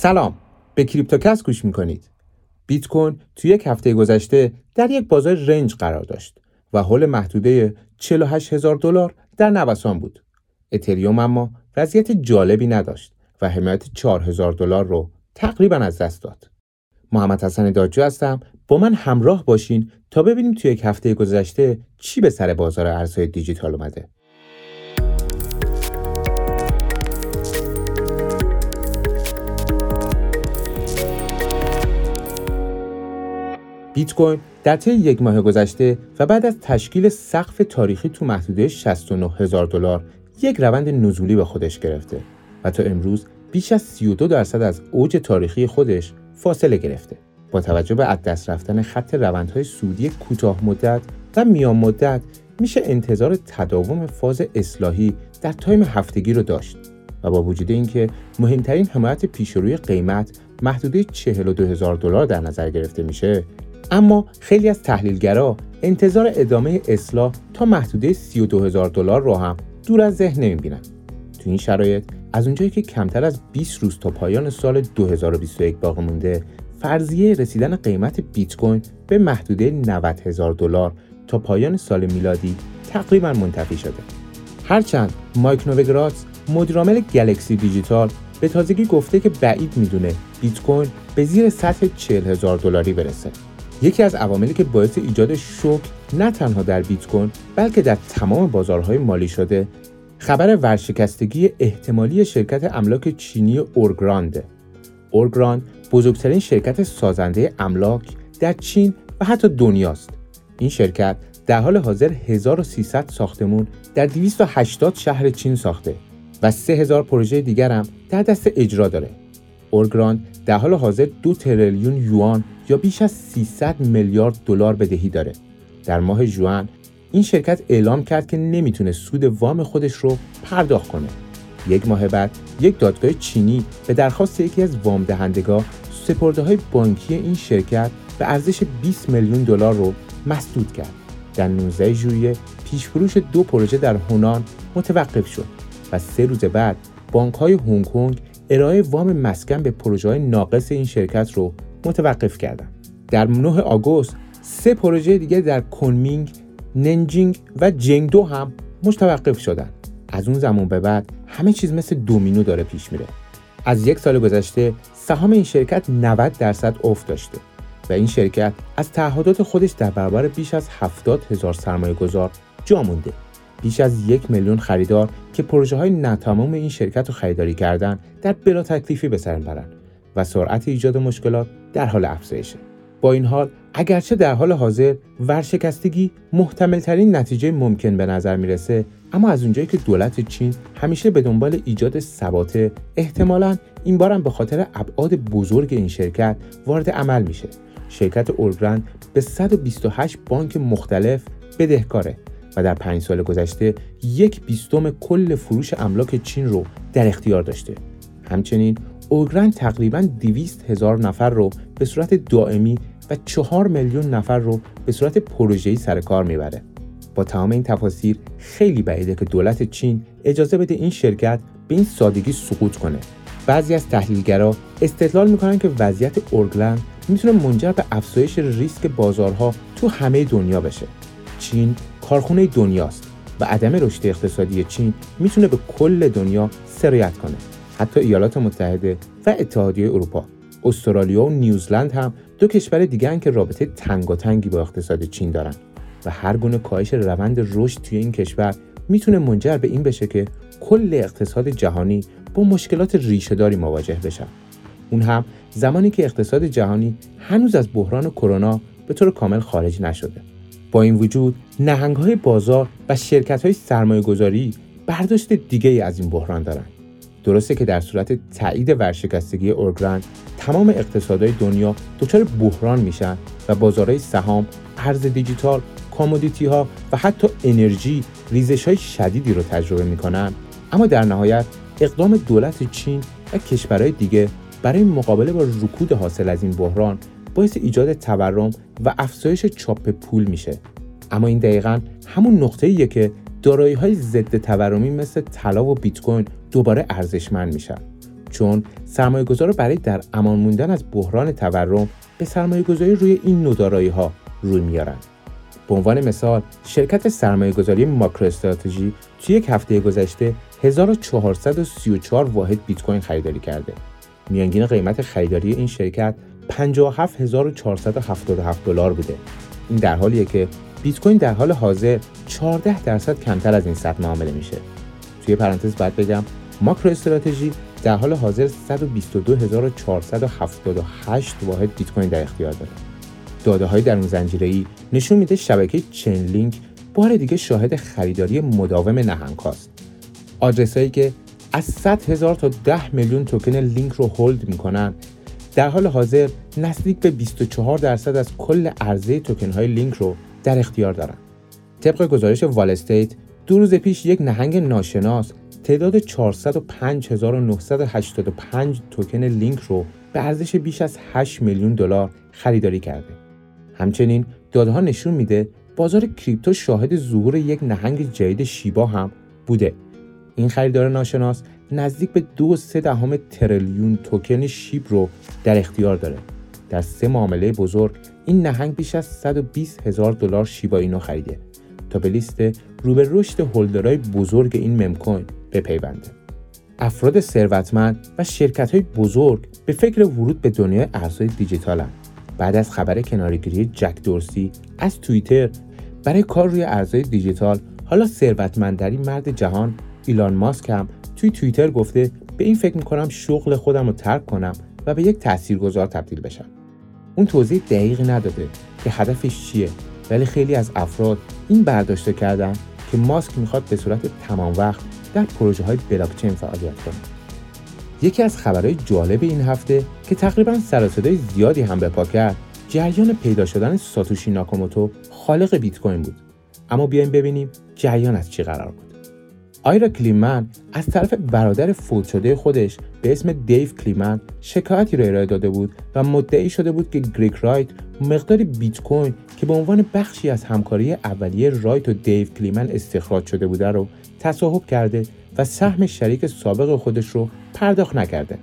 سلام. به کریپتوکس گوش می‌کنید. بیت کوین توی یک هفته گذشته در یک بازار رنج قرار داشت و حول محدوده 48 هزار دلار در نوسان بود. اتریوم اما وضعیت جالبی نداشت و حمایت 4000 دلار رو تقریبا از دست داد. محمد حسن دادجو هستم. با من همراه باشین تا ببینیم توی یک هفته گذشته چی به سر بازار ارزهای دیجیتال اومده. بیت کوین در طی یک ماه گذشته و بعد از تشکیل سقف تاریخی تو محدوده 69 هزار دلار یک روند نزولی به خودش گرفته و تا امروز بیش از 32 درصد از اوج تاریخی خودش فاصله گرفته. با توجه به از دست رفتن خط روندهای سودی کوتاه مدت و میان مدت میشه انتظار تداوم فاز اصلاحی در تایم هفتگی رو داشت و با وجود اینکه مهمترین حمایت پیشروی قیمت محدوده 42 هزار دلار در نظر گرفته میشه اما خیلی از تحلیلگرا انتظار ادامه اصلاح تا محدوده 32 هزار دلار رو هم دور از ذهن نمی‌بینن. تو این شرایط از اونجایی که کمتر از 20 روز تا پایان سال 2021 باقی مونده فرضیه رسیدن قیمت بیت کوین به محدوده 90 هزار دلار تا پایان سال میلادی تقریبا منتفی شده. هرچند مایک نووگراتس مدیرعامل گلکسی دیجیتال به تازگی گفته که بعید می‌دونه بیت کوین به زیر سطح 40 هزار دلاری برسه. یکی از عواملی که باعث ایجاد شوک نه تنها در بیت کوین بلکه در تمام بازارهای مالی شده خبر ورشکستگی احتمالی شرکت املاک چینی اورگراند. اورگراند بزرگترین شرکت سازنده املاک در چین و حتی دنیاست. این شرکت در حال حاضر 1300 ساختمون در 280 شهر چین ساخته و 3000 پروژه دیگر هم در دست اجرا داره. اورگراند در حال حاضر دو تریلیون یوان یا بیش از 300 میلیارد دلار بدهی داره. در ماه جوان این شرکت اعلام کرد که نمی‌تونه سود وام خودش رو پرداخت کنه. یک ماه بعد یک دادگاه چینی به درخواست یکی از وام دهندگاه سپرده های بانکی این شرکت به ارزش 20 میلیون دلار رو مسدود کرد. در 19 ژوئیه پیشفروش دو پروژه در هونان متوقف شد و سه روز بعد بانک های هنگ کنگ ارائه وام مسکن به پروژه های ناقص این شرکت رو متوقف کردند. در 9 آگوست سه پروژه دیگه در کنمینگ، ننجینگ و جنگدو هم متوقف شدند. از اون زمان به بعد همه چیز مثل دومینو داره پیش میره. از یک سال گذشته سهام این شرکت 90 درصد افت داشته و این شرکت از تعهدات خودش در برابر بیش از 70 هزار سرمایه گذار جا مونده. بیش از یک میلیون خریدار که پروژه های ناتمام این شرکت رو خریداری کردن در بلا تکلیفی به سر می‌برن و سرعت ایجاد مشکلات در حال افزایشه. با این حال اگرچه در حال حاضر ورشکستگی محتمل ترین نتیجه ممکن به نظر می‌رسه اما از اونجایی که دولت چین همیشه به دنبال ایجاد ثباته احتمالا این بارم به خاطر ابعاد بزرگ این شرکت وارد عمل میشه شرکت اورگرند به 128 بانک مختلف بدهکاره در پنج سال گذشته یک بیستم کل فروش املاک چین رو در اختیار داشته همچنین اوگرند تقریبا 200 هزار نفر رو به صورت دائمی و 4 میلیون نفر رو به صورت پروژه‌ای سر کار می‌بره. با تمام این تفاصیل خیلی بعیده که دولت چین اجازه بده این شرکت به این سادگی سقوط کنه. بعضی از تحلیلگرا استدلال می‌کنن که وضعیت اورگلند می‌تونه منجر به افزایش ریسک بازارها تو همه دنیا بشه. چین کارخونه دنیاست و عدم رشد اقتصادی چین می‌تونه به کل دنیا سرایت کنه. حتی ایالات متحده و اتحادیه اروپا استرالیا و نیوزلند هم دو کشور دیگه که رابطه تنگاتنگی با اقتصاد چین دارن و هر گونه کاهش روند رشد توی این کشور می‌تونه منجر به این بشه که کل اقتصاد جهانی با مشکلات ریشهداری مواجه بشن اون هم زمانی که اقتصاد جهانی هنوز از بحران کرونا به طور کامل خارج نشده با این وجود نهنگ های بازار و شرکت های سرمایه گذاری برداشت دیگه از این بحران دارن درسته که در صورت تایید ورشکستگی اورگرند تمام اقتصادهای دنیا دچار بحران میشن و بازارهای سهام، ارز دیجیتال، کامودیتی ها و حتی انرژی ریزش های شدیدی رو تجربه می‌کنن. اما در نهایت اقدام دولت چین و کشورهای دیگه برای مقابله با رکود حاصل از این بحران باعث ایجاد تورم و افزایش چاپ پول میشه اما این دقیقا همون نقطه ایه که دارایی های ضد تورمی مثل طلا و بیت کوین دوباره ارزشمند میشن چون سرمایه گذار برای در امان موندن از بحران تورم به سرمایه گذاری روی این نودارایی ها روی میارن. به عنوان مثال شرکت سرمایه گذاری ماکرو استراتژی توی یک هفته گذشته 1434 واحد بیت کوین خریداری کرده. میانگین قیمت خریداری این شرکت 57477 دلار بوده. این در حالیه که بیت کوین در حال حاضر 14 درصد کمتر از این سطح معامله میشه. توی پرانتز بعد بگم ماکرو استراتژی در حال حاضر 122478 واحد بیت کوین در اختیار داره. داده های در اون ای نشون میده شبکه Chainlink بار دیگه شاهد خریداری مداوم نهنگ هاست. آدرس هایی که از 100 هزار تا 10 میلیون توکن لینک رو hold می‌کنن در حال حاضر نزدیک به 24 درصد از کل عرضه توکن های لینک رو در اختیار دارن. طبق گزارش وال استریت دو روز پیش یک نهنگ ناشناس تعداد 405985 توکن لینک رو به ارزش بیش از 8 میلیون دلار خریداری کرده. همچنین داده ها نشون میده بازار کریپتو شاهد ظهور یک نهنگ جدید شیبا هم بوده. این خریدار ناشناس نزدیک به دو سه دهم تریلیون توکن شیب رو در اختیار داره. در سه معامله بزرگ این نهنگ بیش از 120 هزار دلار شیبا اینو خریده تا به لیست رو به رشد بزرگ این ممکن بپیونده. افراد ثروتمند و شرکت های بزرگ به فکر ورود به دنیای ارزهای دیجیتال بعد از خبر کنارگیری جک دورسی از توییتر برای کار روی ارزهای دیجیتال حالا ثروتمندترین مرد جهان ایلان ماسک هم توی توییتر گفته به این فکر می‌کنم شغل خودم رو ترک کنم و به یک تاثیرگذار تبدیل بشم. اون توضیح دقیقی نداده که هدفش چیه ولی خیلی از افراد این برداشته کردن که ماسک می‌خواد به صورت تمام وقت در پروژه های بلاکچین فعالیت کنه. یکی از خبرهای جالب این هفته که تقریبا سر زیادی هم به پا کرد جریان پیدا شدن ساتوشی ناکاموتو خالق بیت کوین بود. اما بیایم ببینیم جریان از چی قرار بود. آیرا کلیمن از طرف برادر فوت شده خودش به اسم دیو کلیمن شکایتی را ارائه داده بود و مدعی شده بود که کریگ رایت مقدار بیت کوین که به عنوان بخشی از همکاری اولیه رایت و دیو کلیمن استخراج شده بوده رو تصاحب کرده و سهم شریک سابق خودش رو پرداخت نکرده.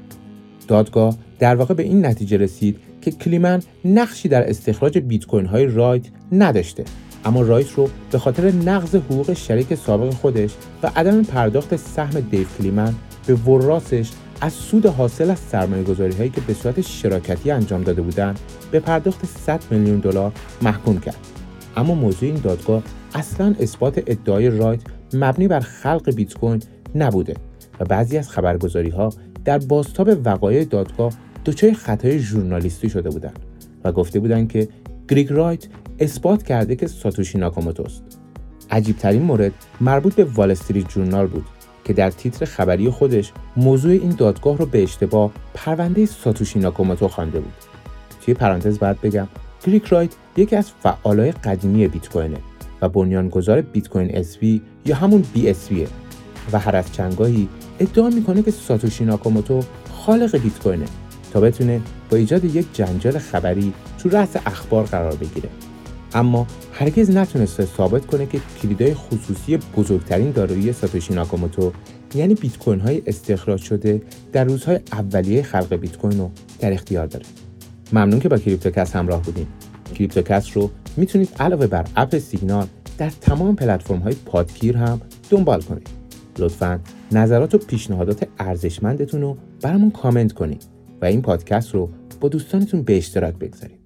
دادگاه در واقع به این نتیجه رسید که کلیمن نقشی در استخراج بیت کوین های رایت نداشته اما رایت رو به خاطر نقض حقوق شریک سابق خودش و عدم پرداخت سهم دیو کلیمن به وراسش از سود حاصل از سرمایه گذاری هایی که به صورت شراکتی انجام داده بودند به پرداخت 100 میلیون دلار محکوم کرد. اما موضوع این دادگاه اصلا اثبات ادعای رایت مبنی بر خلق بیت کوین نبوده و بعضی از خبرگزاری ها در بازتاب وقایع دادگاه دچار خطای ژورنالیستی شده بودند و گفته بودند که گریگ رایت اثبات کرده که ساتوشی ناکاموتو است عجیب ترین مورد مربوط به وال استریت جورنال بود که در تیتر خبری خودش موضوع این دادگاه رو به اشتباه پرونده ساتوشی ناکاموتو خوانده بود. توی پرانتز باید بگم کریگ رایت یکی از فعالای قدیمی بیت کوینه و بنیانگذار بیت کوین SV یا همون BSV و هر از چندگاهی ادعا می‌کنه که ساتوشی ناکاموتو خالق بیت کوینه تا بتونه با ایجاد یک جنجال خبری تو رأس اخبار قرار بگیره. اما هرگز نتونسته ثابت کنه که کلیدهای خصوصی بزرگترین دارایی ساتوشی ناکاموتو یعنی بیت کوین های استخراج شده در روزهای اولیه خلق بیت کوین رو در اختیار داره. ممنون که با کریپتوکست همراه بودین. کریپتوکست رو می‌تونید علاوه بر اپ سیگنال در تمام پلتفرم های پادگیر هم دنبال کنید. لطفا نظرات و پیشنهادات ارزشمندتون رو برامون کامنت کنید و این پادکست رو با دوستانتون به اشتراک بگذارید.